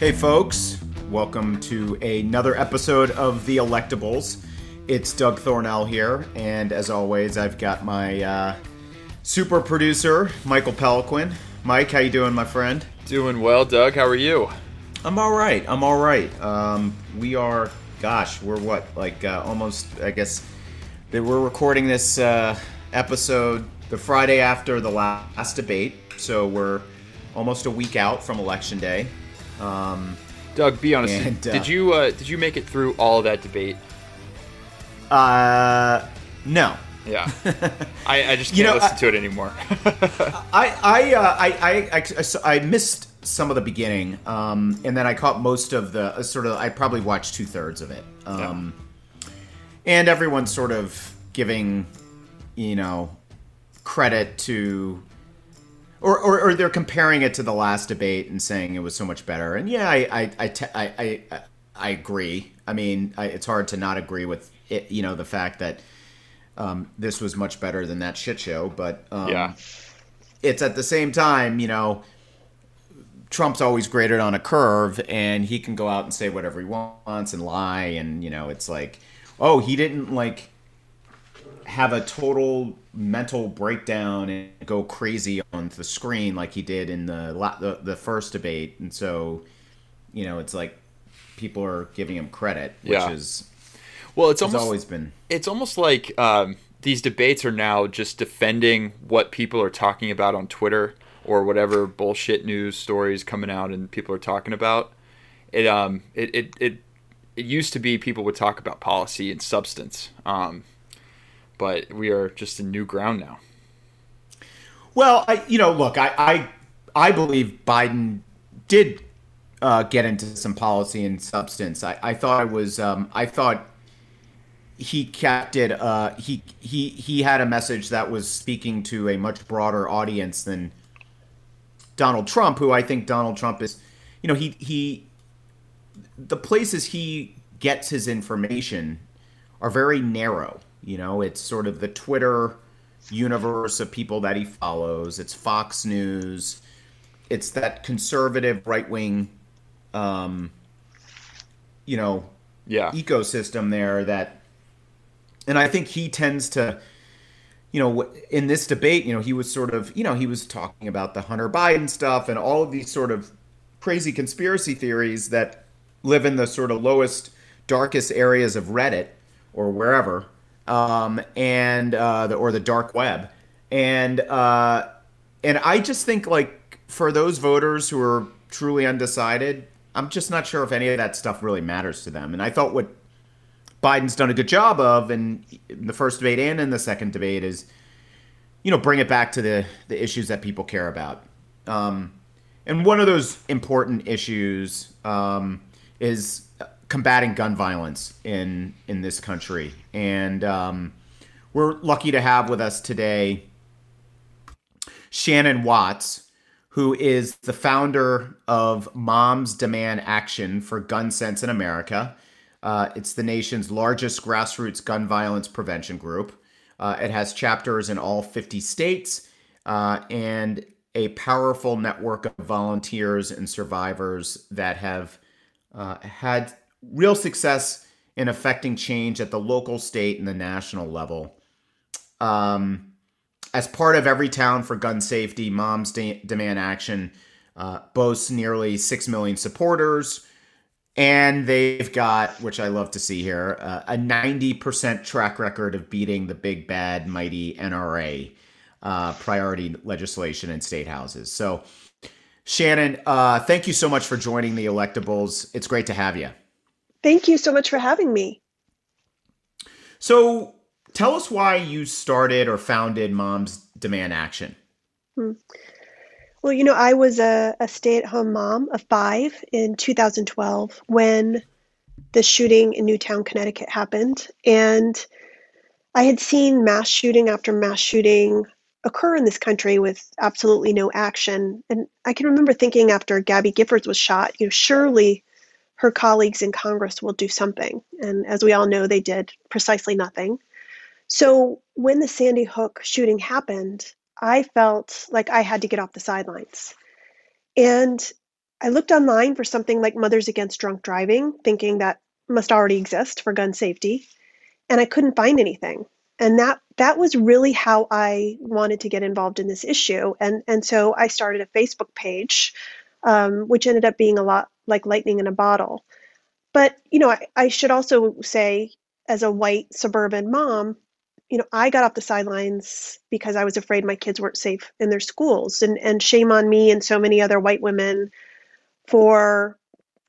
Hey, folks, welcome to another episode of The Electables. It's Doug Thornell here, and as always, I've got my uh, super producer, Michael Peliquin. Mike, how you doing, my friend? Doing well, Doug. How are you? I'm all right. I'm all right. Um, we are, gosh, we're what, like uh, almost, I guess, that we're recording this uh, episode the Friday after the last debate, so we're almost a week out from Election Day. Um, Doug, be honest. And, did, uh, did you uh, did you make it through all that debate? uh, no. Yeah, I, I just can't You know, listen I- to it anymore. I I, uh, I I I I missed some of the beginning, um, and then I caught most of the uh, sort of. I probably watched two thirds of it, um, and everyone's sort of giving, you know, credit to, or, or or they're comparing it to the last debate and saying it was so much better. And yeah, I I I te- I, I, I agree. I mean, I, it's hard to not agree with it. You know, the fact that. Um, this was much better than that shit show, but um, yeah, it's at the same time, you know, Trump's always graded on a curve and he can go out and say whatever he wants and lie. And, you know, it's like, oh, he didn't like have a total mental breakdown and go crazy on the screen like he did in the, the, the first debate. And so, you know, it's like people are giving him credit, which Yeah. is, well, it's almost always been. it's almost like um, these debates are now just defending what people are talking about on Twitter or whatever bullshit news stories coming out and people are talking about. It um it it it, it used to be people would talk about policy and substance, um, but we are just in new ground now. Well, I you know, look, I I, I believe Biden did uh, get into some policy and substance. I, I thought it was um, I thought he kept it. Uh, he he he had a message that was speaking to a much broader audience than Donald Trump, who I think Donald Trump is. You know, he he the places he gets his information are very narrow. You know, it's sort of the Twitter universe of people that he follows. It's Fox News. It's that conservative right wing, um, you know, Yeah, ecosystem there that, and I think he tends to, you know, in this debate, you know, he was sort of, you know, he was talking about the Hunter Biden stuff and all of these sort of crazy conspiracy theories that live in the sort of lowest, darkest areas of Reddit or wherever, um, and uh, the, or the dark web, and uh, and I just think like for those voters who are truly undecided, I'm just not sure if any of that stuff really matters to them. And I thought what Biden's done a good job of in, the first debate and in the second debate is, you know, bring it back to the the issues that people care about. Um, and one of those important issues um, is combating gun violence in in this country. And um, we're lucky to have with us today Shannon Watts, who is the founder of Moms Demand Action for Gun Sense in America. Uh, it's the nation's largest grassroots gun violence prevention group. Uh, it has chapters in all 50 states uh, and a powerful network of volunteers and survivors that have uh, had real success in affecting change at the local, state, and the national level. Um, as part of Everytown for gun safety, Moms De- Demand Action uh, boasts nearly 6 million supporters. And they've got, which I love to see here, uh, a 90% track record of beating the big, bad, mighty NRA uh, priority legislation in state houses. So, Shannon, uh, thank you so much for joining the Electables. It's great to have you. Thank you so much for having me. So, tell us why you started or founded Moms Demand Action. Hmm. Well, you know, I was a, a stay at home mom of five in 2012 when the shooting in Newtown, Connecticut happened. And I had seen mass shooting after mass shooting occur in this country with absolutely no action. And I can remember thinking after Gabby Giffords was shot, you know, surely her colleagues in Congress will do something. And as we all know, they did precisely nothing. So when the Sandy Hook shooting happened, I felt like I had to get off the sidelines. And I looked online for something like Mothers Against Drunk Driving, thinking that must already exist for gun safety, and I couldn't find anything. And that that was really how I wanted to get involved in this issue. And and so I started a Facebook page, um, which ended up being a lot like lightning in a bottle. But you know, I, I should also say, as a white suburban mom, you know, I got off the sidelines because I was afraid my kids weren't safe in their schools. And and shame on me and so many other white women for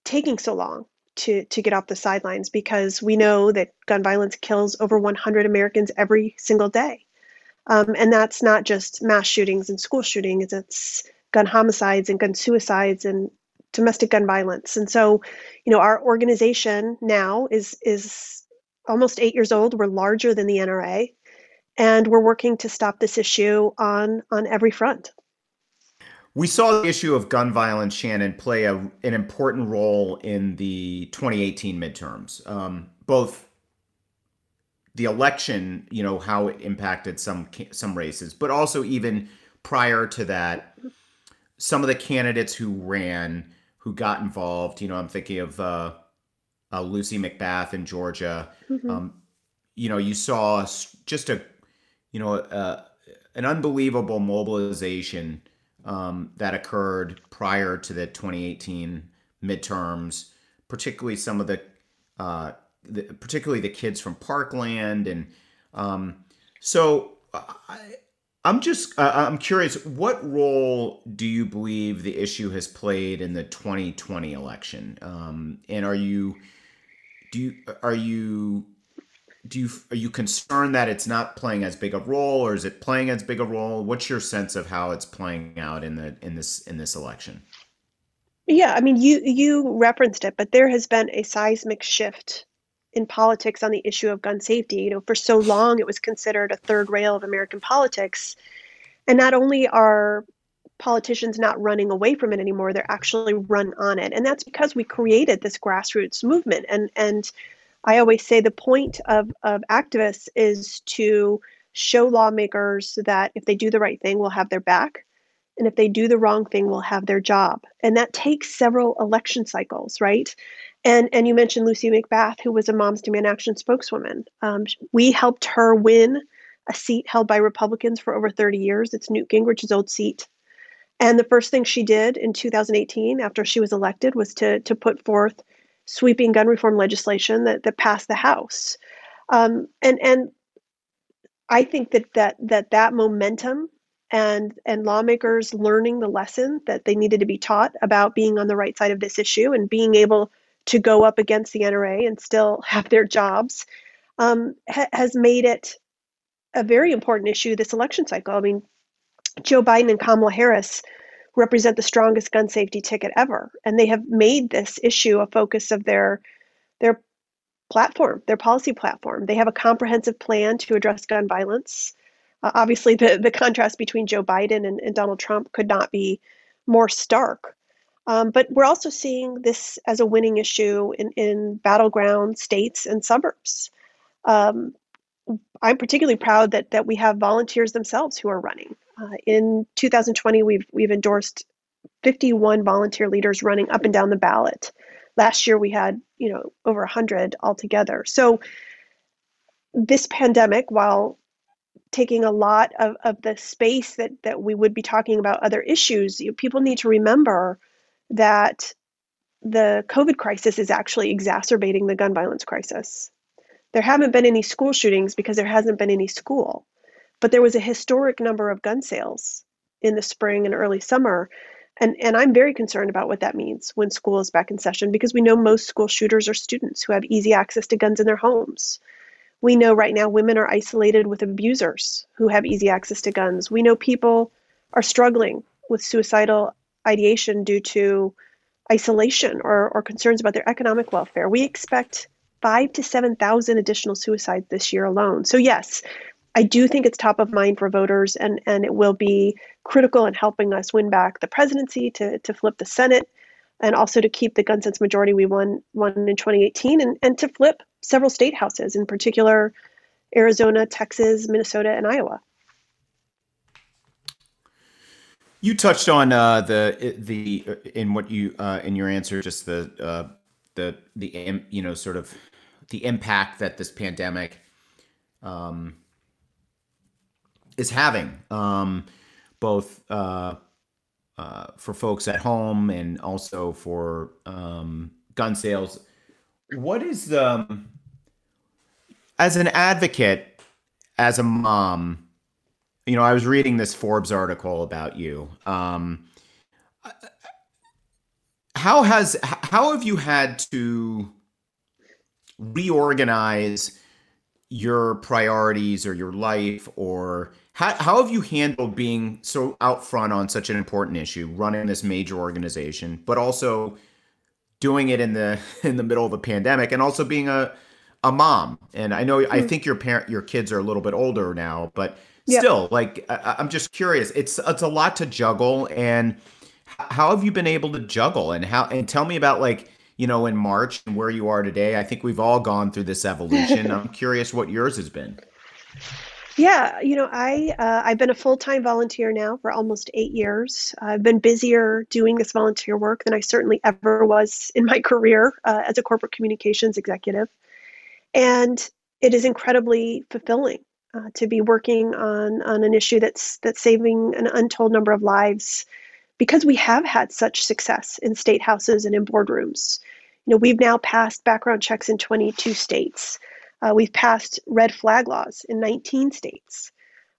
taking so long to to get off the sidelines because we know that gun violence kills over 100 Americans every single day. Um, and that's not just mass shootings and school shootings, it's gun homicides and gun suicides and domestic gun violence. And so, you know, our organization now is is almost eight years old. We're larger than the NRA, and we're working to stop this issue on on every front. We saw the issue of gun violence, Shannon, play a, an important role in the 2018 midterms. Um, both the election, you know, how it impacted some some races, but also even prior to that, some of the candidates who ran, who got involved. You know, I'm thinking of uh, uh, Lucy McBath in Georgia. Mm-hmm. Um, you know, you saw just a, you know, uh, an unbelievable mobilization um, that occurred prior to the 2018 midterms, particularly some of the, uh, the particularly the kids from Parkland, and um, so I, I'm just uh, I'm curious, what role do you believe the issue has played in the 2020 election, um, and are you do you are you do you are you concerned that it's not playing as big a role or is it playing as big a role? What's your sense of how it's playing out in the in this in this election? Yeah i mean you you referenced it but there has been a seismic shift in politics on the issue of gun safety you know for so long it was considered a third rail of american politics and not only are politicians not running away from it anymore they're actually run on it and that's because we created this grassroots movement and and I always say the point of, of activists is to show lawmakers that if they do the right thing, we'll have their back. And if they do the wrong thing, we'll have their job. And that takes several election cycles, right? And, and you mentioned Lucy McBath, who was a Moms Demand Action spokeswoman. Um, we helped her win a seat held by Republicans for over 30 years. It's Newt Gingrich's old seat. And the first thing she did in 2018 after she was elected was to, to put forth sweeping gun reform legislation that, that passed the House. Um, and and I think that that that that momentum and and lawmakers learning the lesson that they needed to be taught about being on the right side of this issue and being able to go up against the NRA and still have their jobs um, ha- has made it a very important issue this election cycle. I mean, Joe Biden and Kamala Harris represent the strongest gun safety ticket ever. And they have made this issue a focus of their their platform, their policy platform. They have a comprehensive plan to address gun violence. Uh, obviously, the, the contrast between Joe Biden and, and Donald Trump could not be more stark. Um, but we're also seeing this as a winning issue in, in battleground states and suburbs. Um, I'm particularly proud that that we have volunteers themselves who are running. Uh, in 2020, we've we've endorsed 51 volunteer leaders running up and down the ballot. Last year, we had you know over 100 altogether. So this pandemic, while taking a lot of, of the space that that we would be talking about other issues, you know, people need to remember that the COVID crisis is actually exacerbating the gun violence crisis. There haven't been any school shootings because there hasn't been any school. But there was a historic number of gun sales in the spring and early summer. And, and I'm very concerned about what that means when school is back in session because we know most school shooters are students who have easy access to guns in their homes. We know right now women are isolated with abusers who have easy access to guns. We know people are struggling with suicidal ideation due to isolation or, or concerns about their economic welfare. We expect five to 7,000 additional suicides this year alone. So, yes, I do think it's top of mind for voters, and, and it will be critical in helping us win back the presidency, to, to flip the Senate, and also to keep the gun sense majority we won, won in 2018, and, and to flip several state houses, in particular Arizona, Texas, Minnesota, and Iowa. You touched on uh, the the in what you uh, in your answer, just the uh, the the you know sort of the impact that this pandemic um, is having, um, both uh, uh, for folks at home and also for um, gun sales. What is the um, as an advocate, as a mom? You know, I was reading this Forbes article about you. Um, how has how have you had to reorganize your priorities or your life or how, how have you handled being so out front on such an important issue running this major organization but also doing it in the in the middle of a pandemic and also being a a mom and i know mm-hmm. i hmm. think your parent your kids are a little bit older now but yep. still like I, i'm just curious it's it's a lot to juggle and how have you been able to juggle and how and tell me about like you know, in March and where you are today. I think we've all gone through this evolution. I'm curious what yours has been. Yeah, you know, I uh, I've been a full time volunteer now for almost eight years. I've been busier doing this volunteer work than I certainly ever was in my career uh, as a corporate communications executive, and it is incredibly fulfilling uh, to be working on on an issue that's that's saving an untold number of lives because we have had such success in state houses and in boardrooms. You know, we've now passed background checks in 22 states. Uh, we've passed red flag laws in 19 states.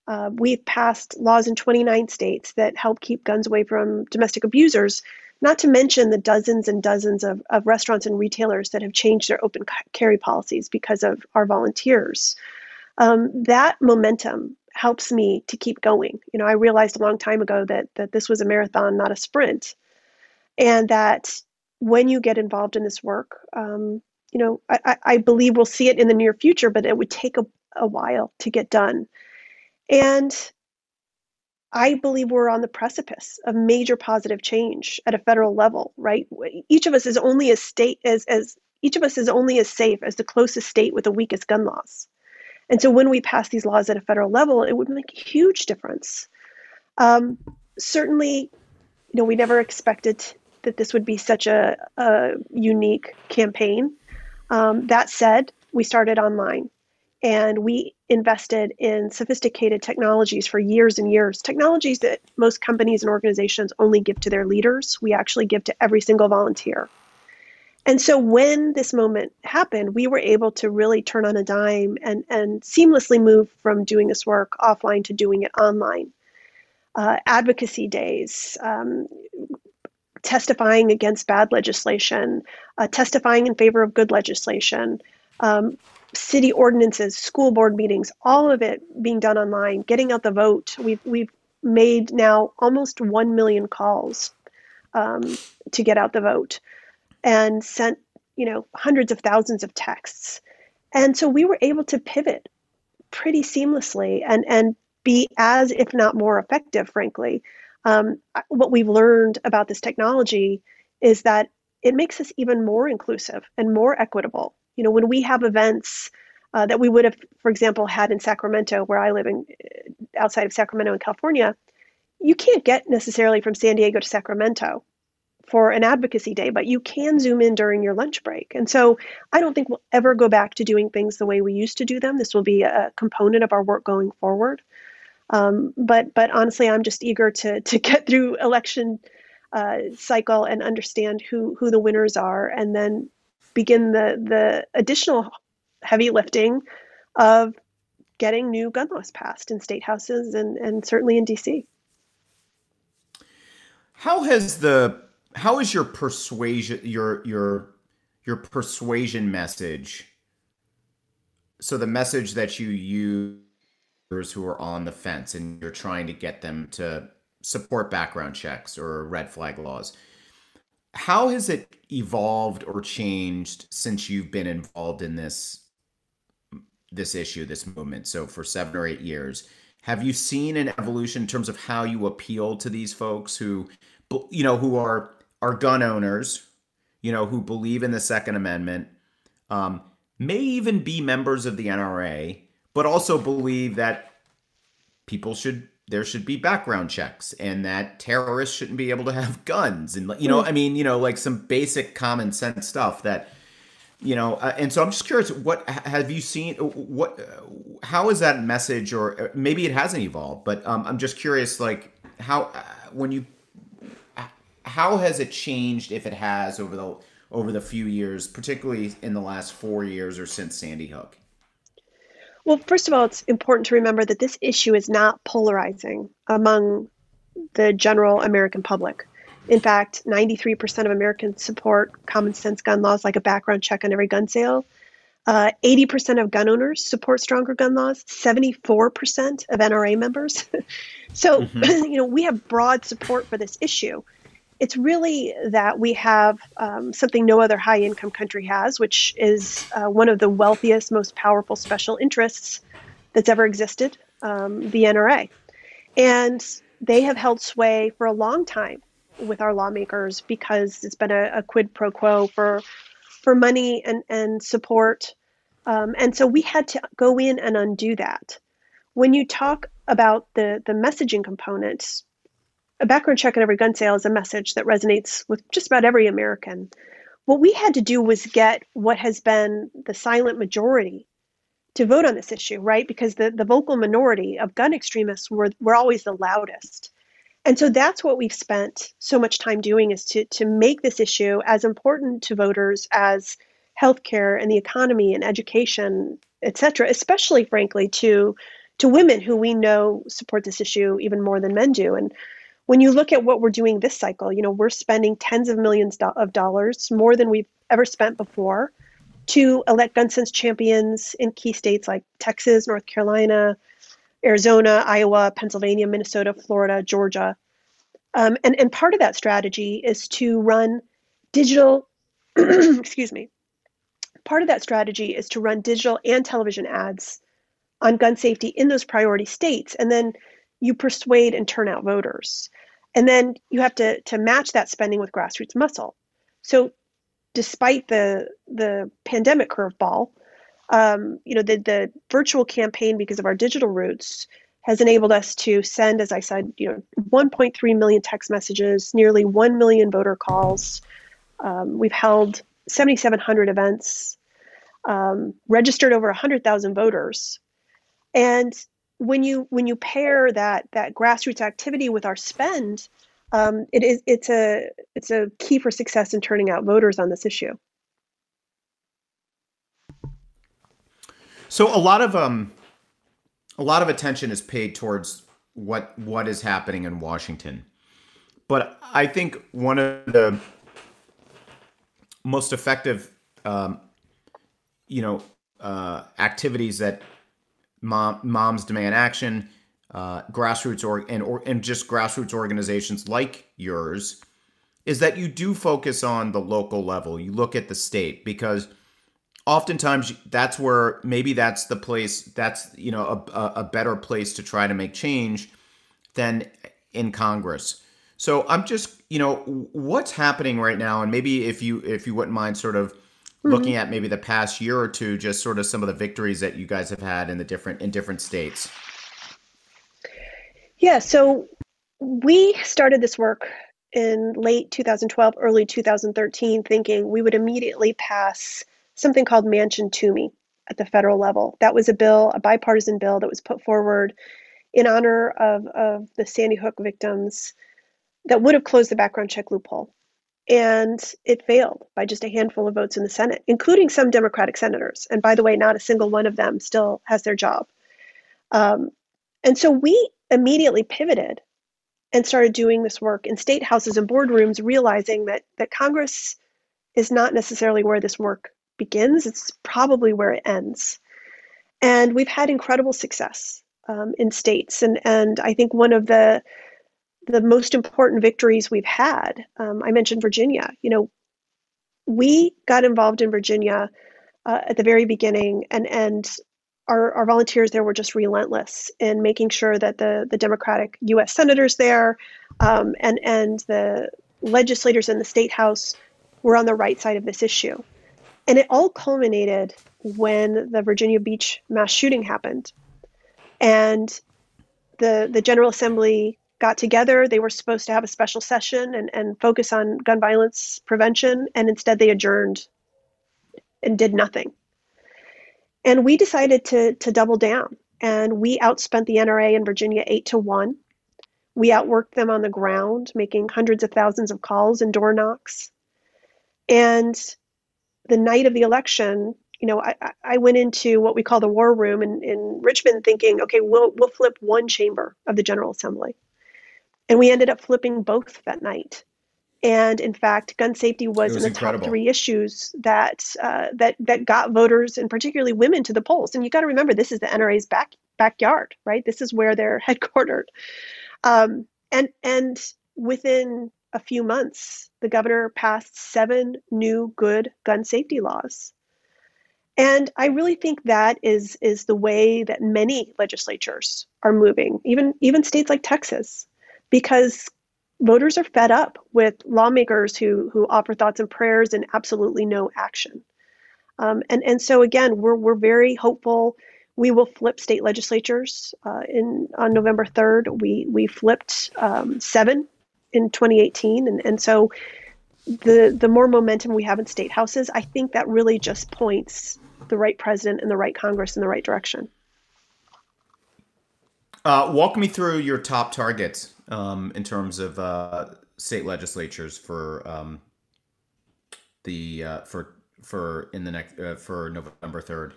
Uh, we've passed laws in 29 states that help keep guns away from domestic abusers, not to mention the dozens and dozens of, of restaurants and retailers that have changed their open carry policies because of our volunteers. Um, that momentum helps me to keep going. You know, I realized a long time ago that that this was a marathon, not a sprint, and that when you get involved in this work, um, you know, I, I believe we'll see it in the near future, but it would take a, a while to get done. And I believe we're on the precipice of major positive change at a federal level, right? Each of us is only as state as as each of us is only as safe as the closest state with the weakest gun laws. And so when we pass these laws at a federal level, it would make a huge difference. Um, certainly, you know, we never expected that this would be such a, a unique campaign. Um, that said, we started online and we invested in sophisticated technologies for years and years. Technologies that most companies and organizations only give to their leaders, we actually give to every single volunteer. And so when this moment happened, we were able to really turn on a dime and, and seamlessly move from doing this work offline to doing it online. Uh, advocacy days, um, testifying against bad legislation, uh, testifying in favor of good legislation, um, city ordinances, school board meetings, all of it being done online, getting out the vote. We've, we've made now almost 1 million calls um, to get out the vote and sent, you know, hundreds of thousands of texts. And so we were able to pivot pretty seamlessly and, and be as, if not more effective, frankly. Um, what we've learned about this technology is that it makes us even more inclusive and more equitable. You know, when we have events uh, that we would have, for example, had in Sacramento, where I live in outside of Sacramento in California, you can't get necessarily from San Diego to Sacramento for an advocacy day, but you can zoom in during your lunch break. And so I don't think we'll ever go back to doing things the way we used to do them. This will be a component of our work going forward. Um, but but honestly, I'm just eager to to get through election uh, cycle and understand who who the winners are, and then begin the the additional heavy lifting of getting new gun laws passed in state houses and and certainly in DC. How has the how is your persuasion your your your persuasion message? So the message that you use who are on the fence and you're trying to get them to support background checks or red flag laws how has it evolved or changed since you've been involved in this this issue this movement? So for 7 or 8 years have you seen an evolution in terms of how you appeal to these folks who you know who are are gun owners, you know, who believe in the Second Amendment, um, may even be members of the NRA, but also believe that people should there should be background checks and that terrorists shouldn't be able to have guns and you know mm. i mean you know like some basic common sense stuff that you know uh, and so i'm just curious what have you seen what how is that message or uh, maybe it hasn't evolved but um, i'm just curious like how uh, when you how has it changed if it has over the over the few years particularly in the last four years or since sandy hook well first of all it's important to remember that this issue is not polarizing among the general american public in fact, 93% of Americans support common sense gun laws like a background check on every gun sale. Uh, 80% of gun owners support stronger gun laws, 74% of NRA members. so, mm-hmm. you know, we have broad support for this issue. It's really that we have um, something no other high income country has, which is uh, one of the wealthiest, most powerful special interests that's ever existed um, the NRA. And they have held sway for a long time with our lawmakers because it's been a, a quid pro quo for for money and and support, um, and so we had to go in and undo that. When you talk about the the messaging components, a background check on every gun sale is a message that resonates with just about every American. What we had to do was get what has been the silent majority to vote on this issue, right? Because the, the vocal minority of gun extremists were, were always the loudest. And so that's what we've spent so much time doing is to, to make this issue as important to voters as healthcare and the economy and education, et cetera, especially frankly to to women who we know support this issue even more than men do. And when you look at what we're doing this cycle, you know, we're spending tens of millions of dollars, more than we've ever spent before, to elect gun sense champions in key states like Texas, North Carolina, Arizona, Iowa, Pennsylvania, Minnesota, Florida, Georgia. Um, and, and part of that strategy is to run digital, excuse me, part of that strategy is to run digital and television ads on gun safety in those priority states. And then you persuade and turn out voters. And then you have to, to match that spending with grassroots muscle. So despite the, the pandemic curveball, um, you know, the, the virtual campaign, because of our digital roots, has enabled us to send, as I said, you know, 1.3 million text messages, nearly 1 million voter calls. Um, we've held 7,700 events, um, registered over 100,000 voters, and when you when you pair that that grassroots activity with our spend, um, it is it's a it's a key for success in turning out voters on this issue. So a lot of um, a lot of attention is paid towards what what is happening in Washington, but I think one of the most effective, um, you know, uh, activities that mom, moms demand action, uh, grassroots or and or and just grassroots organizations like yours, is that you do focus on the local level. You look at the state because oftentimes that's where maybe that's the place that's you know a, a better place to try to make change than in congress so i'm just you know what's happening right now and maybe if you if you wouldn't mind sort of mm-hmm. looking at maybe the past year or two just sort of some of the victories that you guys have had in the different in different states yeah so we started this work in late 2012 early 2013 thinking we would immediately pass something called Manchin Toomey at the federal level. That was a bill, a bipartisan bill that was put forward in honor of, of the Sandy Hook victims that would have closed the background check loophole. And it failed by just a handful of votes in the Senate, including some Democratic senators. And by the way, not a single one of them still has their job. Um, and so we immediately pivoted and started doing this work in state houses and boardrooms, realizing that that Congress is not necessarily where this work begins, it's probably where it ends. And we've had incredible success um, in states, and and I think one of the the most important victories we've had. Um, I mentioned Virginia. You know, we got involved in Virginia uh, at the very beginning, and and our, our volunteers there were just relentless in making sure that the the Democratic U.S. senators there um, and and the legislators in the state house were on the right side of this issue. And it all culminated when the Virginia Beach mass shooting happened. And the the General Assembly got together. They were supposed to have a special session and, and focus on gun violence prevention, and instead they adjourned and did nothing. And we decided to to double down, and we outspent the NRA in Virginia eight to one. We outworked them on the ground, making hundreds of thousands of calls and door knocks. And the night of the election, you know, I, I went into what we call the war room in, in Richmond thinking, okay, we'll, we'll flip one chamber of the General Assembly. And we ended up flipping both that night. And in fact, gun safety was, was in the incredible. top three issues that uh, that that got voters and particularly women to the polls. And you got to remember, this is the NRA's back backyard, right? This is where they're headquartered. Um, and and within a few months, the governor passed seven new good gun safety laws. And I really think that is is the way that many legislatures are moving, even even states like Texas, because voters are fed up with lawmakers who who offer thoughts and prayers and absolutely no action. Um, and and so again, we're we're very hopeful. We will flip state legislatures uh, in on November third. We we flipped um, seven in 2018, and and so the the more momentum we have in state houses, I think that really just points the right president and the right Congress in the right direction. Uh, walk me through your top targets um, in terms of uh, state legislatures for um, the uh, for for in the next uh, for November third.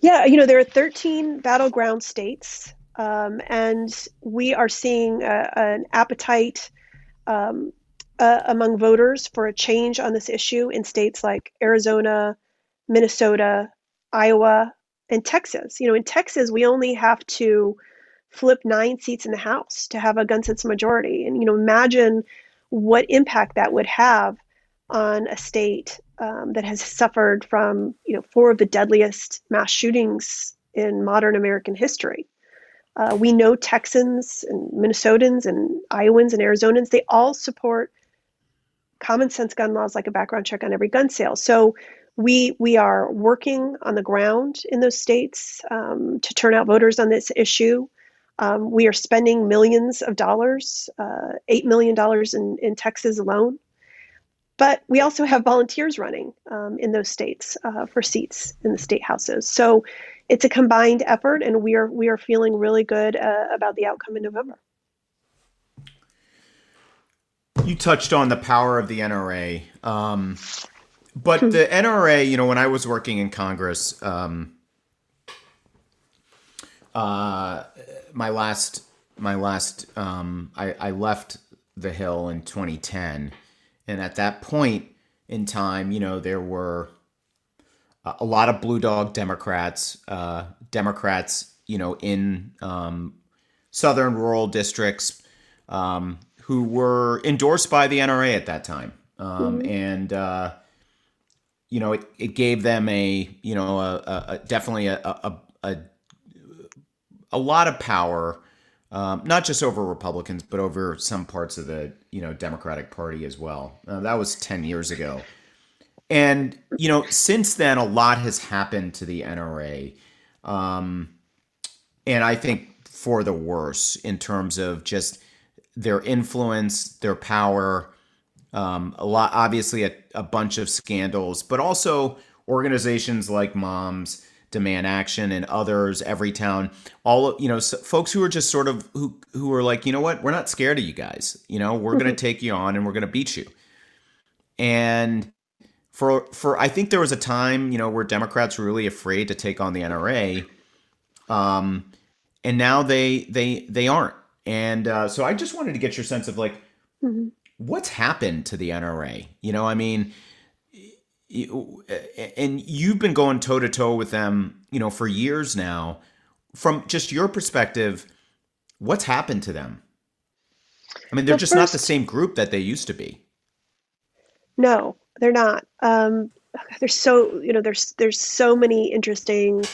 Yeah, you know there are 13 battleground states, um, and we are seeing a, an appetite um, uh, among voters for a change on this issue in states like Arizona, Minnesota, Iowa, and Texas. You know, in Texas, we only have to flip nine seats in the House to have a gun sense majority. And, you know, imagine what impact that would have on a state um, that has suffered from, you know, four of the deadliest mass shootings in modern American history. Uh, we know Texans and Minnesotans and Iowans and Arizonans, they all support common sense gun laws like a background check on every gun sale. So we we are working on the ground in those states um, to turn out voters on this issue. Um, we are spending millions of dollars, uh, eight million dollars in in Texas alone. But we also have volunteers running um, in those states uh, for seats in the state houses. So it's a combined effort, and we are we are feeling really good uh, about the outcome in November. You touched on the power of the NRA. Um, but hmm. the NRA, you know, when I was working in Congress, um, uh, my last, my last, um, I, I left the Hill in 2010, and at that point in time, you know, there were a lot of blue dog Democrats, uh, Democrats, you know, in um, southern rural districts um, who were endorsed by the NRA at that time, um, mm-hmm. and uh, you know, it, it gave them a, you know, a, a, a definitely a, a, a, a lot of power, um, not just over Republicans, but over some parts of the, you know, Democratic Party as well. Uh, that was 10 years ago. And, you know, since then, a lot has happened to the NRA. Um, and I think for the worse in terms of just their influence, their power, um, a lot, obviously, a, a bunch of scandals, but also organizations like Moms Demand Action and others, Everytown, all you know, so folks who are just sort of who who are like, you know what, we're not scared of you guys. You know, we're going to take you on and we're going to beat you. And for for I think there was a time, you know, where Democrats were really afraid to take on the NRA, um, and now they they they aren't. And uh, so I just wanted to get your sense of like, mm-hmm what's happened to the NRA? You know, I mean, and you've been going toe to toe with them, you know, for years now. From just your perspective, what's happened to them? I mean, they're just first, not the same group that they used to be. No, they're not. Um, there's so you know there's there's so many interesting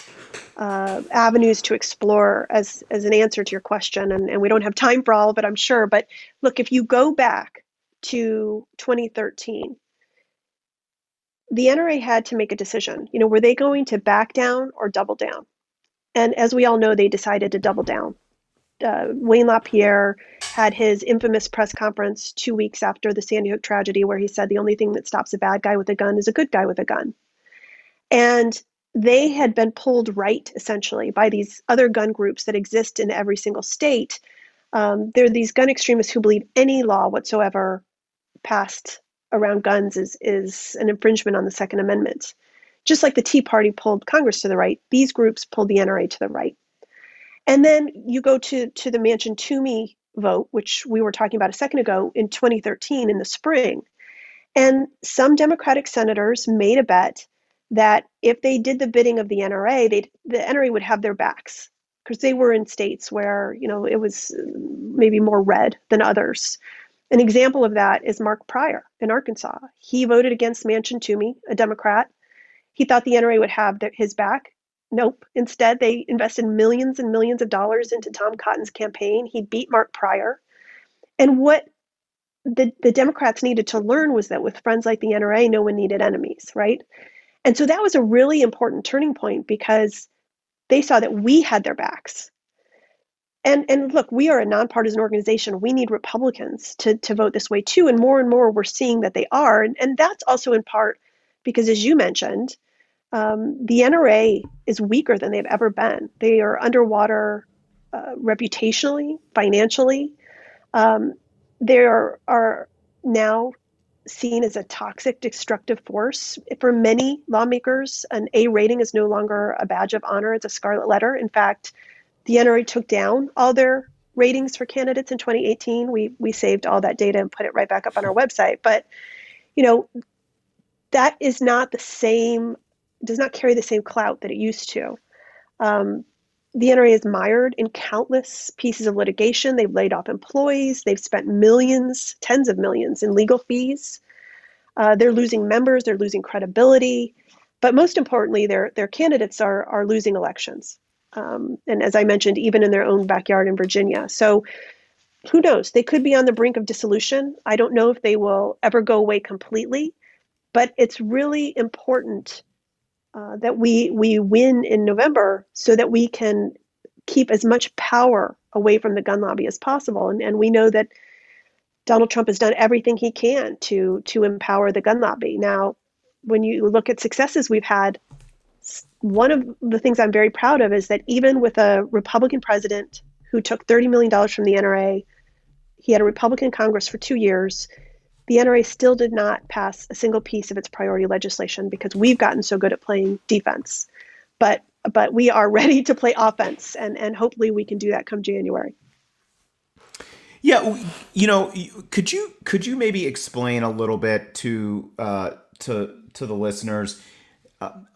uh, avenues to explore as as an answer to your question, and, and we don't have time for all of it, I'm sure. But look, if you go back to 2013, the NRA had to make a decision. You know, were they going to back down or double down? And as we all know, they decided to double down. uh, Wayne LaPierre had his infamous press conference two weeks after the Sandy Hook tragedy, where he said the only thing that stops a bad guy with a gun is a good guy with a gun. And they had been pulled right, essentially, by these other gun groups that exist in every single state. Um, there are these gun extremists who believe any law whatsoever passed around guns is, is an infringement on the Second Amendment. Just like the Tea Party pulled Congress to the right, these groups pulled the NRA to the right. And then you go to, to the Manchin Toomey vote, which we were talking about a second ago in 2013 in the spring. And some Democratic senators made a bet that if they did the bidding of the NRA, they the NRA would have their backs because they were in states where you know it was maybe more red than others. An example of that is Mark Pryor in Arkansas. He voted against Manchin Toomey, a Democrat. He thought the NRA would have his back. Nope. Instead, they invested millions and millions of dollars into Tom Cotton's campaign. He beat Mark Pryor. And what the, the Democrats needed to learn was that with friends like the NRA, no one needed enemies, right? And so that was a really important turning point because they saw that we had their backs. And and look, we are a nonpartisan organization. We need Republicans to, to vote this way too. And more and more we're seeing that they are. And, and that's also in part because as you mentioned, um, the NRA is weaker than they've ever been. They are underwater uh, reputationally, financially. Um, there are now seen as a toxic, destructive force. For many lawmakers, an A rating is no longer a badge of honor, it's a scarlet letter. In fact, the NRA took down all their ratings for candidates in 2018. We, we saved all that data and put it right back up on our website. But, you know, that is not the same does not carry the same clout that it used to. Um, the NRA is mired in countless pieces of litigation. They've laid off employees. They've spent millions, tens of millions, in legal fees. Uh, they're losing members. They're losing credibility. But most importantly, their their candidates are are losing elections. Um, and as I mentioned, even in their own backyard in Virginia. So who knows? They could be on the brink of dissolution. I don't know if they will ever go away completely, but it's really important uh, that we we win in November so that we can keep as much power away from the gun lobby as possible. And, and we know that Donald Trump has done everything he can to to empower the gun lobby. Now, when you look at successes we've had, one of the things I'm very proud of is that even with a Republican president who took $30 million from the NRA, he had a Republican Congress for two years the NRA still did not pass a single piece of its priority legislation because we've gotten so good at playing defense. But but we are ready to play offense, and and hopefully we can do that come January. Yeah, you know, could you could you maybe explain a little bit to uh, to to the listeners?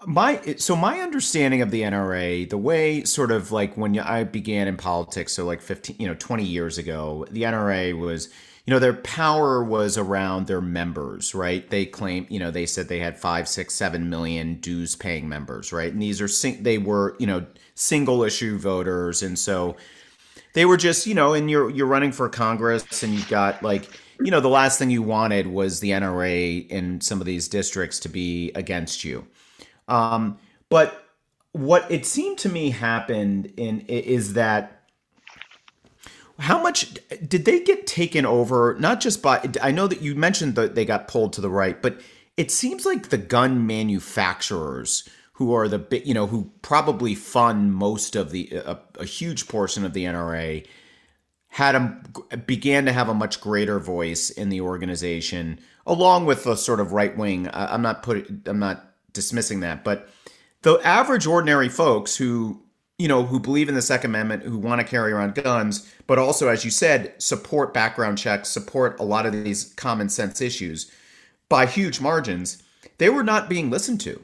My so my understanding of the NRA, the way sort of like when I began in politics, so like fifteen, you know, twenty years ago, the NRA was you know, their power was around their members, right? They claim, you know, they said they had five, six, seven million dues paying members, right? And these are, sing- they were, you know, single issue voters. And so they were just, you know, and you're, you're running for Congress and you've got like, you know, the last thing you wanted was the NRA in some of these districts to be against you. Um, but what it seemed to me happened in is that how much did they get taken over? Not just by, I know that you mentioned that they got pulled to the right, but it seems like the gun manufacturers who are the you know who probably fund most of the a, a huge portion of the NRA had a began to have a much greater voice in the organization along with the sort of right wing I'm not putting I'm not dismissing that but the average ordinary folks who you know, who believe in the Second Amendment, who want to carry around guns, but also, as you said, support background checks, support a lot of these common sense issues by huge margins, they were not being listened to.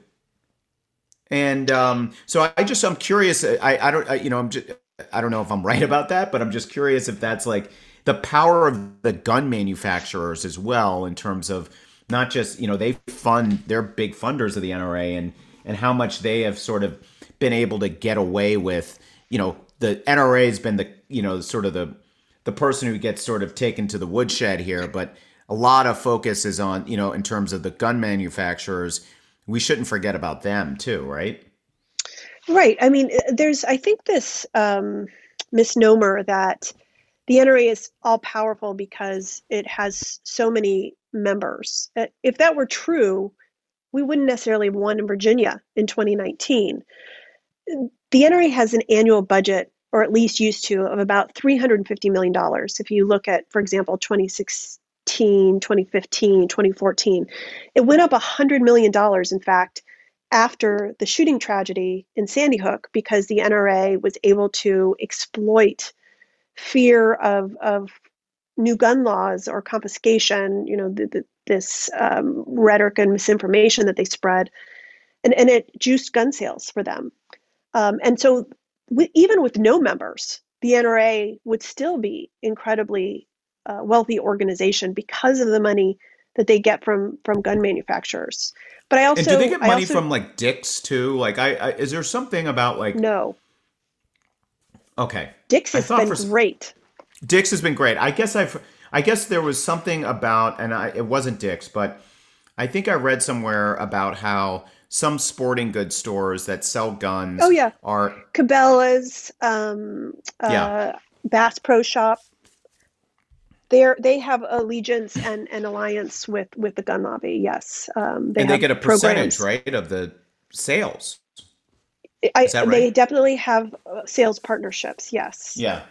And um, so I just, I'm curious. I, I don't, I, you know, I'm just, I don't know if I'm right about that, but I'm just curious if that's like the power of the gun manufacturers as well, in terms of not just, you know, they fund, they're big funders of the NRA and, and how much they have sort of been able to get away with, you know, the NRA has been the, you know, sort of the the person who gets sort of taken to the woodshed here, but a lot of focus is on, you know, in terms of the gun manufacturers. We shouldn't forget about them too, right? Right. I mean, there's, I think this, um, misnomer that the NRA is all powerful because it has so many members. Uh, if that were true, we wouldn't necessarily have won in Virginia in 2019. The NRA has an annual budget, or at least used to, of about $350 million. If you look at, for example, 2016, 2015, 2014, it went up $100 million, in fact, after the shooting tragedy in Sandy Hook because the NRA was able to exploit fear of, of new gun laws or confiscation, you know, the, the, this um, rhetoric and misinformation that they spread, and, and it juiced gun sales for them. Um, and so, we, even with no members, the NRA would still be incredibly uh, wealthy organization because of the money that they get from from gun manufacturers. But I also and do they get money also, from like Dick's too? Like, I, I, is there something about like no? Okay, Dick's has been for, great. Dick's has been great. I guess I've I guess there was something about, and I, it wasn't Dick's, but I think I read somewhere about how some sporting goods stores that sell guns. Oh yeah, are Cabela's, um, uh, yeah. Bass Pro Shop. They're, they have allegiance and, and alliance with, with the gun lobby. Yes, um, they and they get a percentage, programs. right, of the sales. I, right? They definitely have uh, sales partnerships. Yes. Yeah.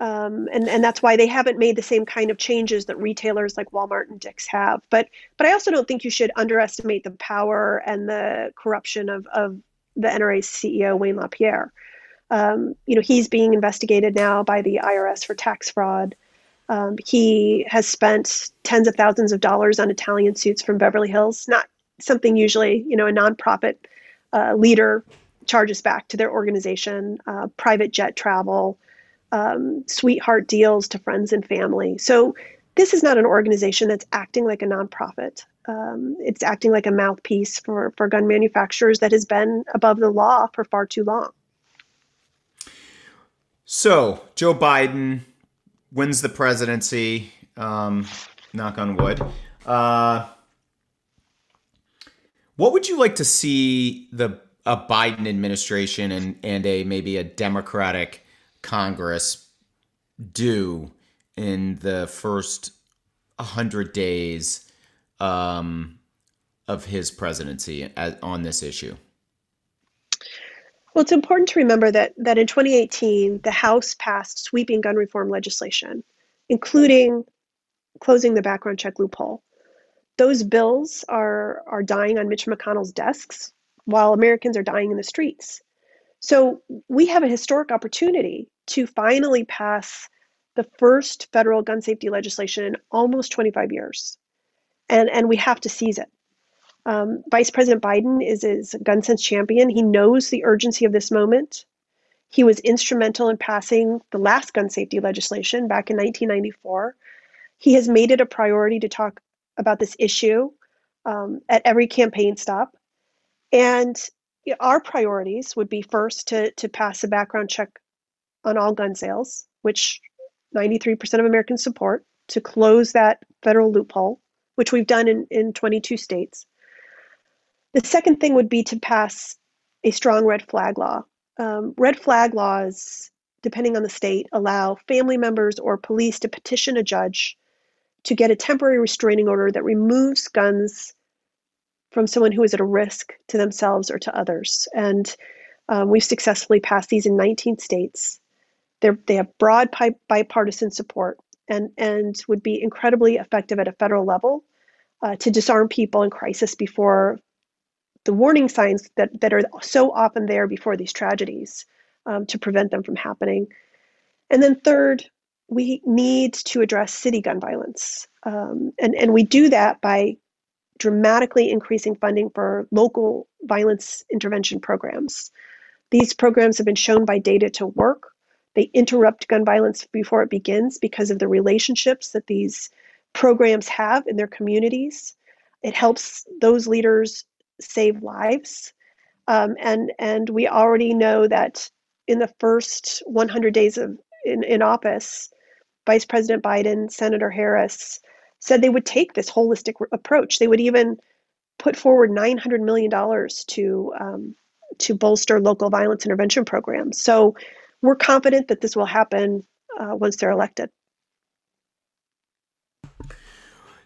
Um, and and that's why they haven't made the same kind of changes that retailers like Walmart and Dick's have. But but I also don't think you should underestimate the power and the corruption of of the NRA's CEO Wayne LaPierre. Um, you know he's being investigated now by the IRS for tax fraud. Um, he has spent tens of thousands of dollars on Italian suits from Beverly Hills. Not something usually you know a nonprofit uh, leader charges back to their organization. Uh, private jet travel um, sweetheart deals to friends and family. So this is not an organization that's acting like a nonprofit. Um, it's acting like a mouthpiece for, for gun manufacturers that has been above the law for far too long. So Joe Biden wins the presidency. Um, knock on wood. Uh, what would you like to see the a Biden administration and and a maybe a Democratic Congress do in the first 100 days um, of his presidency on this issue? Well, it's important to remember that, that in 2018, the House passed sweeping gun reform legislation, including closing the background check loophole. Those bills are, are dying on Mitch McConnell's desks while Americans are dying in the streets. So we have a historic opportunity to finally pass the first federal gun safety legislation in almost 25 years. And, and we have to seize it. Um, Vice President Biden is his gun sense champion. He knows the urgency of this moment. He was instrumental in passing the last gun safety legislation back in 1994. He has made it a priority to talk about this issue um, at every campaign stop. And our priorities would be first to, to pass a background check on all gun sales, which 93% of Americans support, to close that federal loophole, which we've done in, in 22 states. The second thing would be to pass a strong red flag law. Um, red flag laws, depending on the state, allow family members or police to petition a judge to get a temporary restraining order that removes guns from someone who is at a risk to themselves or to others. And um, we've successfully passed these in 19 states. They're, they have broad bipartisan support and, and would be incredibly effective at a federal level uh, to disarm people in crisis before the warning signs that, that are so often there before these tragedies um, to prevent them from happening. And then, third, we need to address city gun violence. Um, and, and we do that by dramatically increasing funding for local violence intervention programs. These programs have been shown by data to work. They interrupt gun violence before it begins because of the relationships that these programs have in their communities. It helps those leaders save lives. Um, and, and we already know that in the first 100 days of in, in office, Vice President Biden, Senator Harris, said they would take this holistic approach. They would even put forward $900 million to, um, to bolster local violence intervention programs. So we're confident that this will happen uh, once they're elected.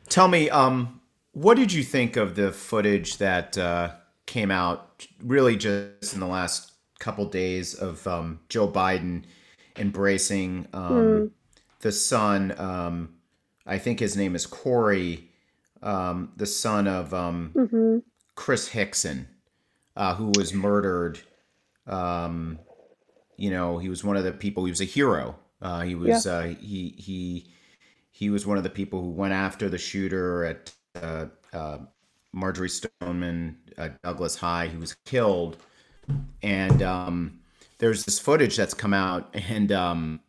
Tell me, um, what did you think of the footage that uh, came out really just in the last couple days of um, Joe Biden embracing um, mm. the son? I think his name is Corey, um, the son of um, mm-hmm. Chris Hixon, uh, who was murdered. Um, you know, he was one of the people. He was a hero. Uh, he was yeah. uh, he he he was one of the people who went after the shooter at uh, uh, Marjory Stoneman uh, Douglas High. He was killed, and um, there's this footage that's come out, and um,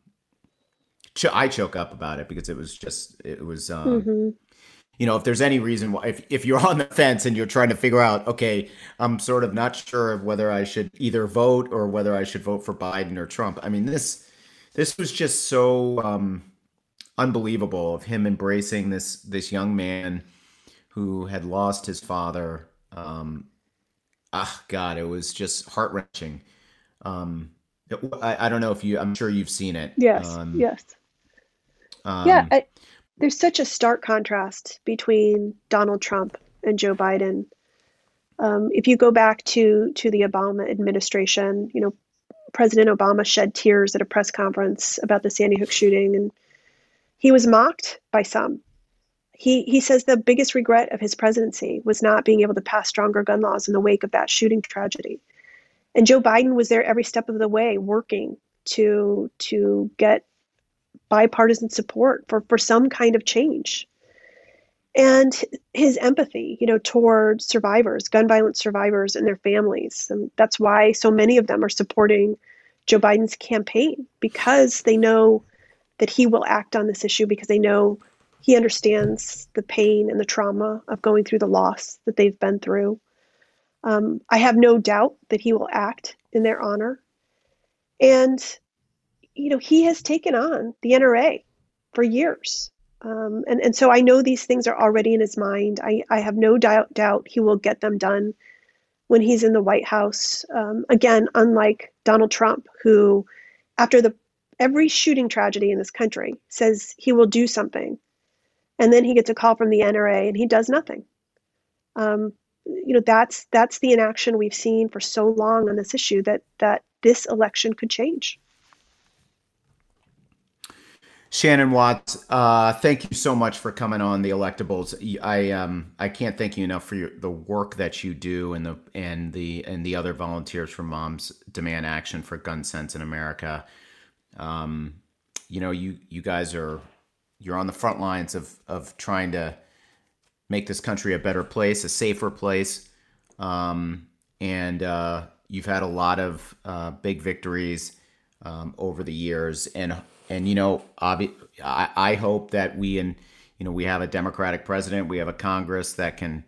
ch- I choke up about it because it was just it was. Um, mm-hmm. You know, if there's any reason why, if, if you're on the fence and you're trying to figure out, okay, I'm sort of not sure of whether I should either vote or whether I should vote for Biden or Trump. I mean, this this was just so um, unbelievable of him embracing this this young man who had lost his father. Um, ah, God, it was just heart wrenching. Um, I, I, don't know if you. I'm sure you've seen it. Yes. Um, yes. Um, yeah. I, there's such a stark contrast between Donald Trump and Joe Biden. Um, if you go back to to the Obama administration, you know, President Obama shed tears at a press conference about the Sandy Hook shooting, and he was mocked by some. He, he says the biggest regret of his presidency was not being able to pass stronger gun laws in the wake of that shooting tragedy. And Joe Biden was there every step of the way working to, to get bipartisan support for, for some kind of change. And his empathy, you know, toward survivors, gun violence survivors and their families. And that's why so many of them are supporting Joe Biden's campaign because they know that he will act on this issue because they know he understands the pain and the trauma of going through the loss that they've been through. Um, I have no doubt that he will act in their honor. And, you know, he has taken on the NRA for years. Um, and, and so I know these things are already in his mind. I, I have no doubt, doubt he will get them done when he's in the White House. Um, again, unlike Donald Trump, who, after the every shooting tragedy in this country, says he will do something, and then he gets a call from the NRA and he does nothing. Um, you know, that's that's the inaction we've seen for so long on this issue that that this election could change. Shannon Watts, uh, thank you so much for coming on the Electables. I um, I can't thank you enough for your, the work that you do and the and the and the other volunteers for Moms Demand Action for Gun Sense in America. Um, you know, you you guys are you're on the front lines of of trying to make this country a better place, a safer place, um, and uh, you've had a lot of uh, big victories um, over the years, and and you know, obvi- I, I hope that we and you know we have a Democratic president, we have a Congress that can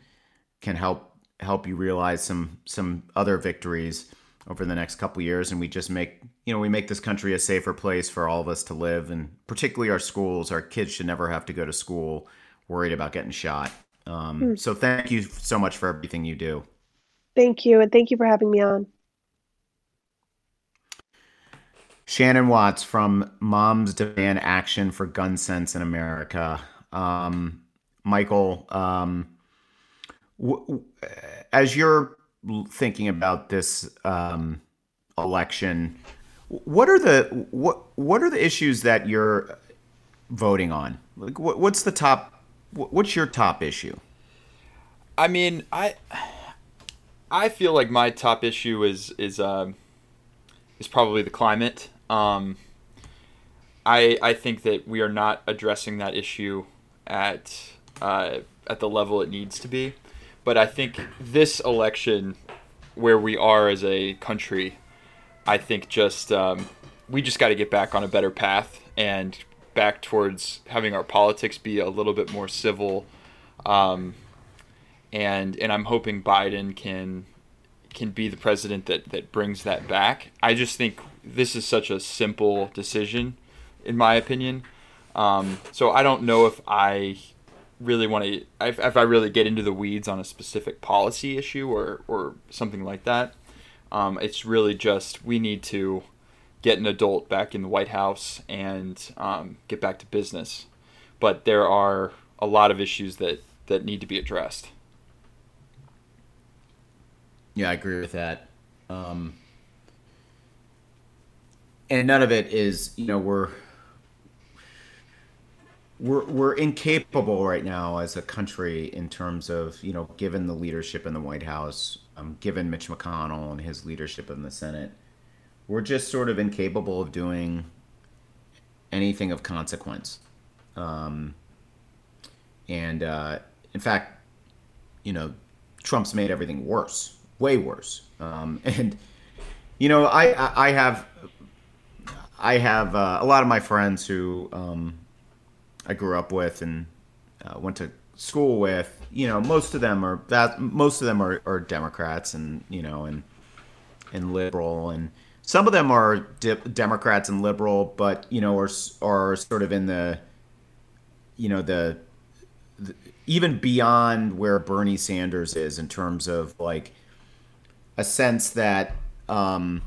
can help help you realize some some other victories over the next couple years. And we just make you know we make this country a safer place for all of us to live. And particularly our schools our kids should never have to go to school worried about getting shot. Um, mm. so thank you so much for everything you do. Thank you and thank you for having me on shannon watts from moms demand action for gun sense in america um, michael um, w- as you're thinking about this um, election, what are the what what are the issues that you're voting on? Like, what, what's the top? What's your top issue? I mean, I I feel like my top issue is is um, is probably the climate. Um, I I think that we are not addressing that issue at uh, at the level it needs to be. But I think this election, where we are as a country, I think just um, we just got to get back on a better path and back towards having our politics be a little bit more civil. Um, and and I'm hoping Biden can can be the president that that brings that back. I just think this is such a simple decision, in my opinion. Um, so I don't know if I really want to if, if I really get into the weeds on a specific policy issue or or something like that. Um, it's really just we need to get an adult back in the White House and um, get back to business. But there are a lot of issues that, that need to be addressed. Yeah, I agree with that. Um, and none of it is, you know, we're we're we're incapable right now as a country in terms of you know, given the leadership in the White House, um, given Mitch McConnell and his leadership in the Senate, we're just sort of incapable of doing anything of consequence. Um, and uh, in fact, you know, Trump's made everything worse, way worse. Um, and you know, I I have I have uh, a lot of my friends who um, I grew up with and uh, went to school with. You know, most of them are that most of them are, are Democrats and you know and and liberal and some of them are de- Democrats and liberal, but you know are are sort of in the you know the, the even beyond where Bernie Sanders is in terms of like a sense that um,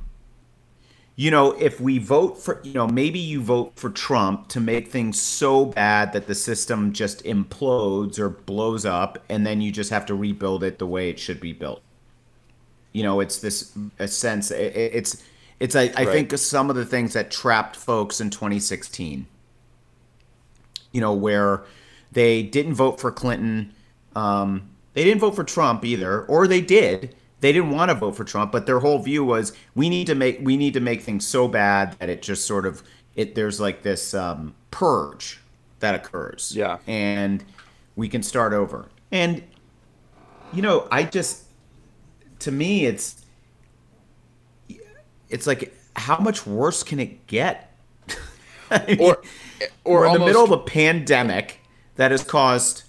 you know if we vote for you know maybe you vote for Trump to make things so bad that the system just implodes or blows up and then you just have to rebuild it the way it should be built you know it's this a sense it, it's it's I, I right. think some of the things that trapped folks in 2016 you know where they didn't vote for Clinton um, they didn't vote for Trump either or they did they didn't want to vote for Trump, but their whole view was we need to make we need to make things so bad that it just sort of it there's like this um, purge that occurs. Yeah, and we can start over. And you know, I just to me it's it's like how much worse can it get? mean, or or we're in almost... the middle of a pandemic that has caused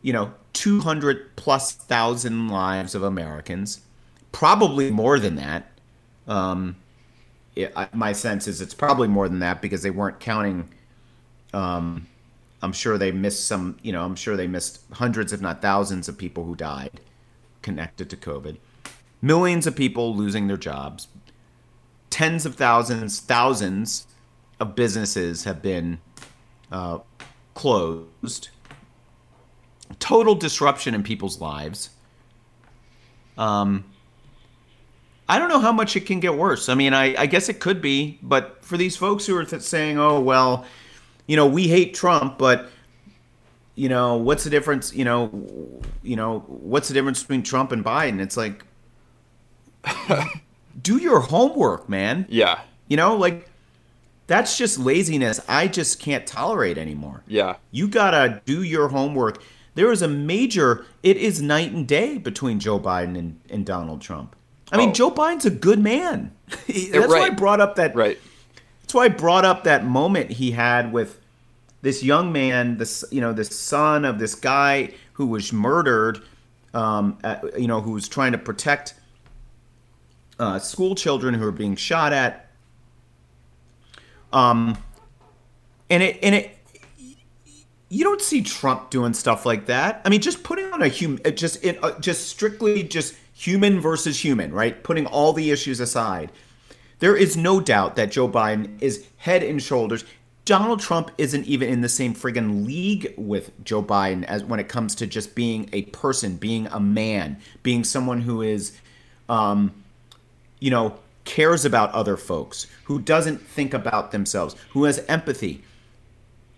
you know 200 plus thousand lives of Americans, probably more than that. Um, it, my sense is it's probably more than that because they weren't counting. Um, I'm sure they missed some, you know, I'm sure they missed hundreds, if not thousands, of people who died connected to COVID. Millions of people losing their jobs. Tens of thousands, thousands of businesses have been uh, closed total disruption in people's lives. Um, I don't know how much it can get worse. I mean, I, I guess it could be, but for these folks who are th- saying, "Oh, well, you know, we hate Trump, but you know, what's the difference? You know, you know, what's the difference between Trump and Biden?" It's like, do your homework, man. Yeah. You know, like that's just laziness. I just can't tolerate anymore. Yeah. You gotta do your homework there is a major, it is night and day between Joe Biden and, and Donald Trump. I mean, oh. Joe Biden's a good man. that's right. why I brought up that. Right. That's why I brought up that moment he had with this young man, this you know, the son of this guy who was murdered. Um, at, you know, who was trying to protect uh, school children who were being shot at. Um, and it and it you don't see Trump doing stuff like that. I mean, just putting on a human, uh, just in, uh, just strictly just human versus human, right? Putting all the issues aside, there is no doubt that Joe Biden is head and shoulders. Donald Trump isn't even in the same friggin' league with Joe Biden as when it comes to just being a person, being a man, being someone who is, um, you know, cares about other folks, who doesn't think about themselves, who has empathy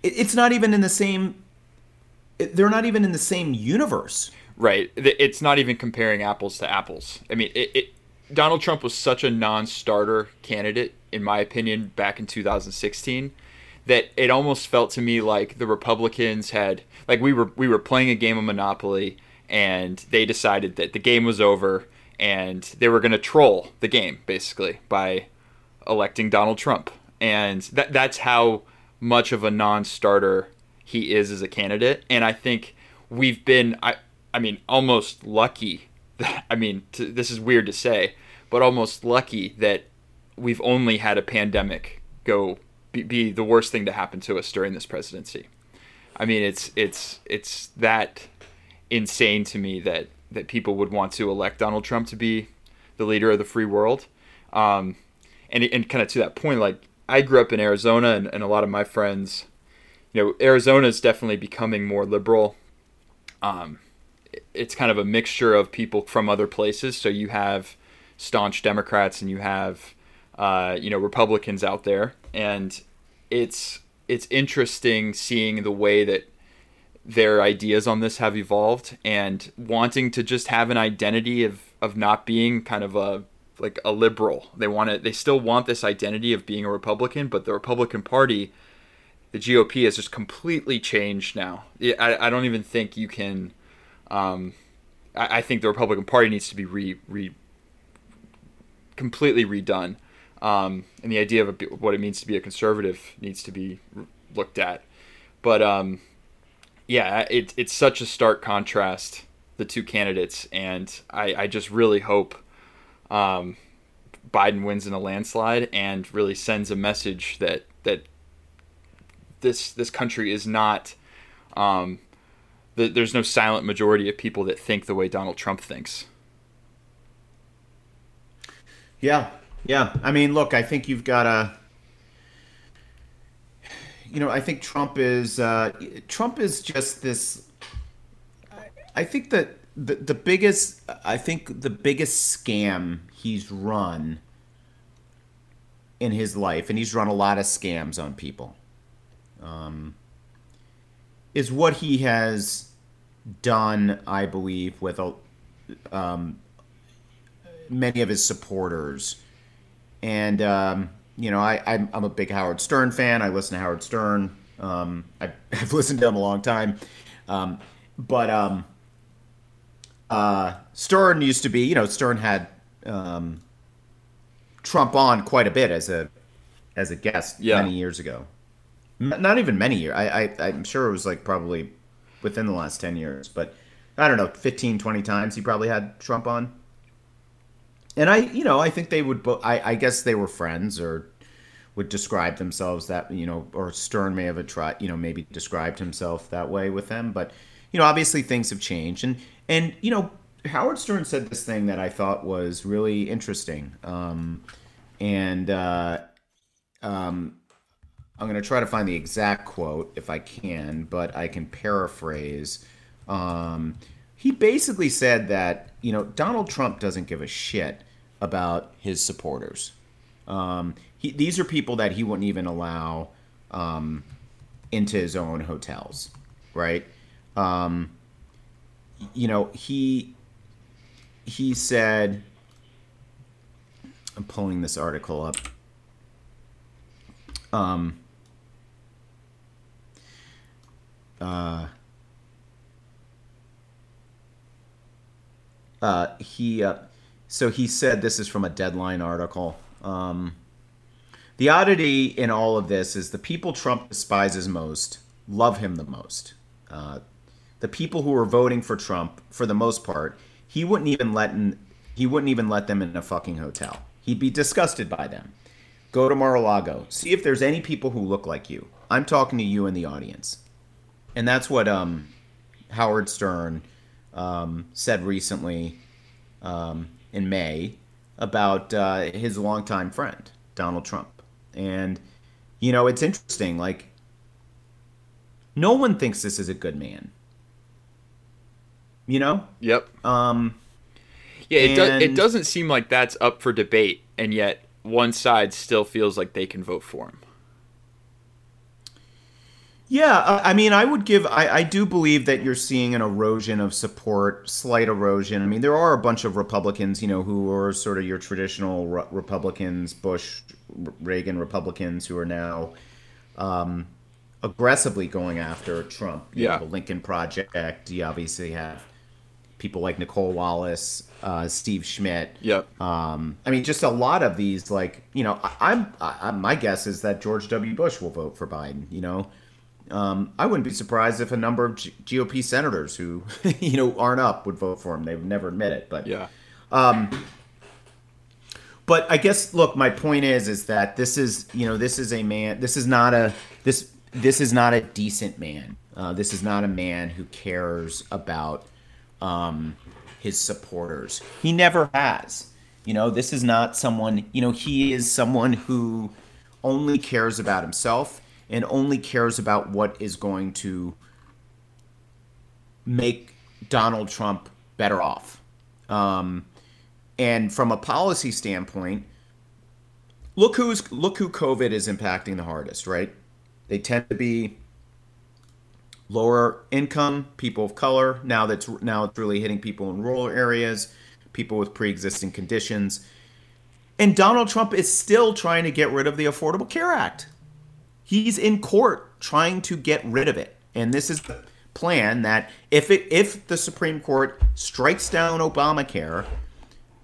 it's not even in the same they're not even in the same universe. Right. It's not even comparing apples to apples. I mean it, it, donald trump was such a non-starter candidate in my opinion back in 2016 that it almost felt to me like the republicans had like we were we were playing a game of monopoly and they decided that the game was over and they were going to troll the game basically by electing donald trump. And that that's how much of a non-starter he is as a candidate, and I think we've been I I mean almost lucky. That, I mean to, this is weird to say, but almost lucky that we've only had a pandemic go be, be the worst thing to happen to us during this presidency. I mean it's it's it's that insane to me that that people would want to elect Donald Trump to be the leader of the free world. Um, and and kind of to that point, like I grew up in Arizona, and, and a lot of my friends, you know, Arizona is definitely becoming more liberal. Um, it's kind of a mixture of people from other places. So you have staunch Democrats and you have uh, you know Republicans out there, and it's it's interesting seeing the way that their ideas on this have evolved and wanting to just have an identity of of not being kind of a like a liberal. They want to they still want this identity of being a Republican, but the Republican Party, the GOP has just completely changed now. I, I don't even think you can um, I, I think the Republican Party needs to be re, re completely redone. Um, and the idea of a, what it means to be a conservative needs to be looked at. But um, yeah, it, it's such a stark contrast, the two candidates, and I, I just really hope um, Biden wins in a landslide and really sends a message that that this this country is not. Um, the, there's no silent majority of people that think the way Donald Trump thinks. Yeah, yeah. I mean, look, I think you've got a you know, I think Trump is uh, Trump is just this. I think that the the biggest, I think the biggest scam he's run in his life, and he's run a lot of scams on people, um, is what he has done. I believe with a, um, many of his supporters, and. Um, you know, I, I'm, I'm a big Howard Stern fan. I listen to Howard Stern. Um, I, have listened to him a long time. Um, but um, uh, Stern used to be, you know, Stern had um, Trump on quite a bit as a as a guest yeah. many years ago. Not even many years. I, I I'm sure it was like probably within the last 10 years, but I don't know, 15, 20 times he probably had Trump on and I, you know, I think they would. I, I guess they were friends or would describe themselves that you know, or Stern may have tried, you know, maybe described himself that way with them. But you know, obviously things have changed, and and you know, Howard Stern said this thing that I thought was really interesting, um, and uh, um, I'm going to try to find the exact quote if I can, but I can paraphrase. Um, he basically said that you know Donald Trump doesn't give a shit about his supporters. Um, he, these are people that he wouldn't even allow um, into his own hotels, right? Um, you know, he he said, I'm pulling this article up. Um, uh, uh, he uh, so he said this is from a deadline article. Um, the oddity in all of this is the people Trump despises most love him the most. Uh, the people who were voting for Trump, for the most part, he wouldn't even let in, he wouldn't even let them in a fucking hotel. He'd be disgusted by them. Go to Mar-a-Lago. See if there's any people who look like you. I'm talking to you in the audience, and that's what um, Howard Stern um, said recently um, in May about uh, his longtime friend Donald Trump, and you know it's interesting. Like, no one thinks this is a good man. You know. Yep. Um. Yeah, it, and... do- it doesn't seem like that's up for debate, and yet one side still feels like they can vote for him. Yeah, I mean, I would give. I, I do believe that you're seeing an erosion of support, slight erosion. I mean, there are a bunch of Republicans, you know, who are sort of your traditional re- Republicans, Bush, Reagan Republicans, who are now um, aggressively going after Trump. You yeah, know, the Lincoln Project. You obviously have people like Nicolle Wallace, uh, Steve Schmidt. Yep. Um, I mean, just a lot of these, like you know, I, I'm I, my guess is that George W. Bush will vote for Biden. You know. Um, I wouldn't be surprised if a number of G- GOP senators who, you know, aren't up would vote for him. They would never admit it, but yeah. Um, but I guess, look, my point is, is that this is, you know, this is a man. This is not a this. This is not a decent man. Uh, this is not a man who cares about um, his supporters. He never has. You know, this is not someone, you know, he is someone who only cares about himself and only cares about what is going to make Donald Trump better off. Um, and from a policy standpoint, look who's look who COVID is impacting the hardest, right? They tend to be lower income, people of color. Now that's now it's really hitting people in rural areas, people with pre-existing conditions. And Donald Trump is still trying to get rid of the Affordable Care Act. He's in court trying to get rid of it. And this is the plan that if it if the Supreme Court strikes down Obamacare,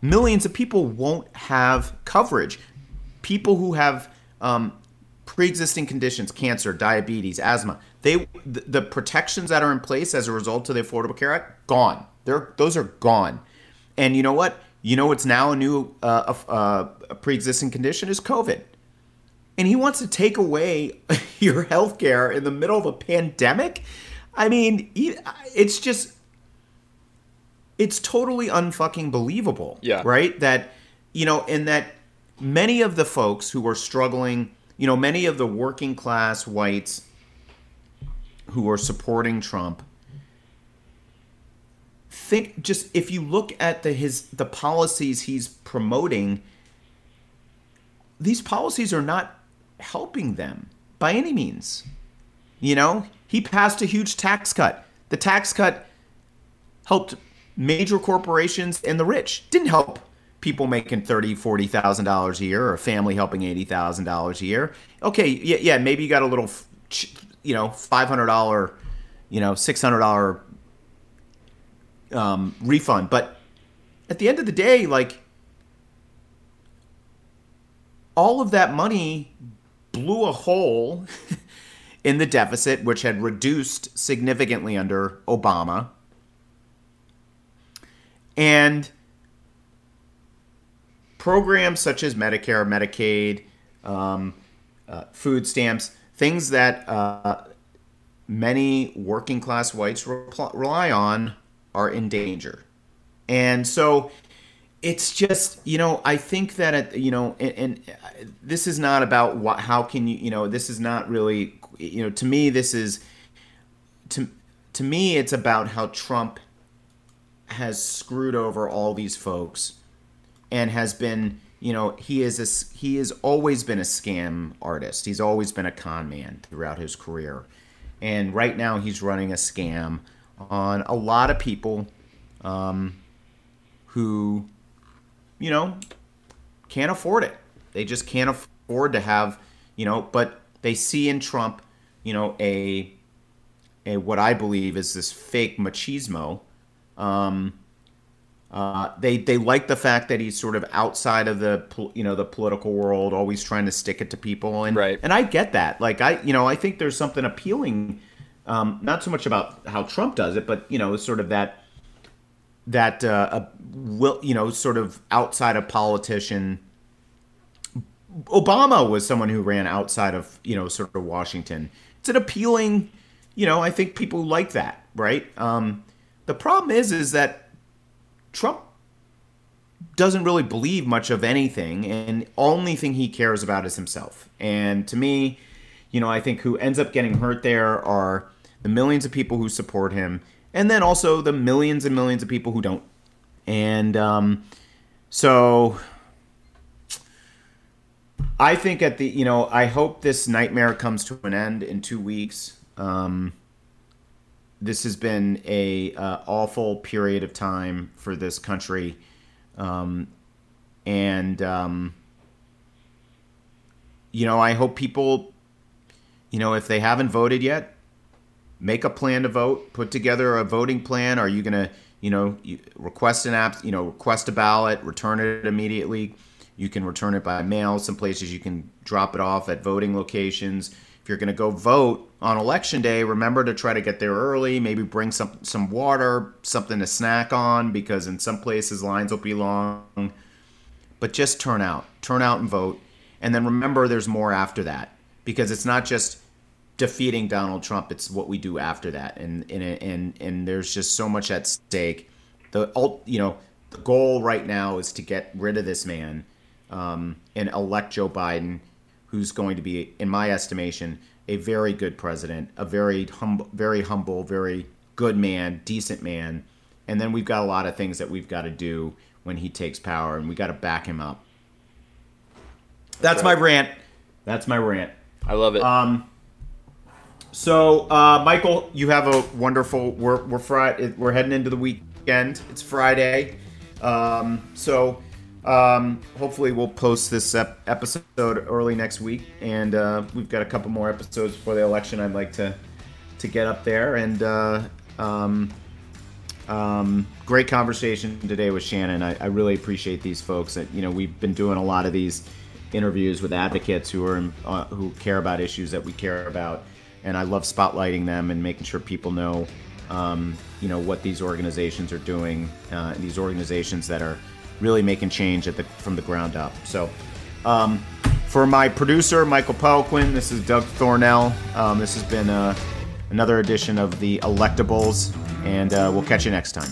millions of people won't have coverage. People who have um, pre-existing conditions, cancer, diabetes, asthma, they the, the protections that are in place as a result of the Affordable Care Act gone. They're those are gone. And you know what? You know what's now a new uh, uh, a pre-existing condition is COVID. And he wants to take away your health care in the middle of a pandemic. I mean, it's just it's totally unfucking believable. Yeah. Right? That you know, and that many of the folks who are struggling, you know, many of the working class whites who are supporting Trump think just if you look at the his the policies he's promoting these policies are not helping them by any means. You know he passed a huge tax cut. The tax cut helped major corporations and the rich. Didn't help people making thirty, forty thousand dollars a year, or a family helping eighty thousand dollars a year. Okay, yeah, yeah, maybe you got a little, you know, five hundred dollar, you know, six hundred dollar um, refund, but at the end of the day, like all of that money blew a hole in the deficit, which had reduced significantly under Obama. And programs such as Medicare, Medicaid, um, uh, food stamps, things that uh, many working class whites rely on, are in danger. And so it's just, you know, I think that, it, you know, and, and this is not about what, how can you, you know, this is not really, you know, to me, this is, to, to me, it's about how Trump has screwed over all these folks and has been you know he is a, he has always been a scam artist. He's always been a con man throughout his career. And right now he's running a scam on a lot of people um, who you know can't afford it. They just can't afford to have you know but they see in trump you know a a what i believe is this fake machismo um, uh, they they like the fact that he's sort of outside of the you know the political world, always trying to stick it to people, and right. and I get that. Like I you know I think there's something appealing, um, not so much about how Trump does it, but you know sort of that that uh, will you know sort of outside of politician. Obama was someone who ran outside of you know sort of Washington. It's an appealing, you know. I think people like that, right? Um, the problem is, is that Trump doesn't really believe much of anything, and only thing he cares about is himself. And to me, you know, I think who ends up getting hurt there are the millions of people who support him, and then also the millions and millions of people who don't. And um, so I think at the, you know, I hope this nightmare comes to an end in two weeks. Um, this has been a uh, awful period of time for this country, um, and um, you know I hope people, you know, if they haven't voted yet, make a plan to vote. Put together a voting plan. Are you gonna, you know, request an app, you know, request a ballot, return it immediately. You can return it by mail. Some places you can drop it off at voting locations you're going to go vote on election day, remember to try to get there early. Maybe bring some some water, something to snack on, because in some places lines will be long. But just turn out, turn out and vote, and then remember there's more after that because it's not just defeating Donald Trump; it's what we do after that, and and and and there's just so much at stake. The you know the goal right now is to get rid of this man um, and elect Joe Biden, who's going to be, in my estimation, a very good president, a very humble, very humble, very good man, decent man. And then we've got a lot of things that we've got to do when he takes power, and we got to back him up. That's my rant. That's my rant. I love it. Um, so, uh, Michael, you have a wonderful. We're we're Friday. We're heading into the weekend. It's Friday. Um, so, um, hopefully, we'll post this ep- episode early next week, and uh, we've got a couple more episodes for the election. I'd like to to get up there, and uh, um, um, great conversation today with Shannon. I, I really appreciate these folks. That you know, we've been doing a lot of these interviews with advocates who are uh, who care about issues that we care about, and I love spotlighting them and making sure people know, um, you know, what these organizations are doing. Uh, these organizations that are really making change the from the ground up. So, um, for my producer Michael Pelquin, this is Doug Thornell. Um, this has been uh, another edition of the Electables, and uh, we'll catch you next time.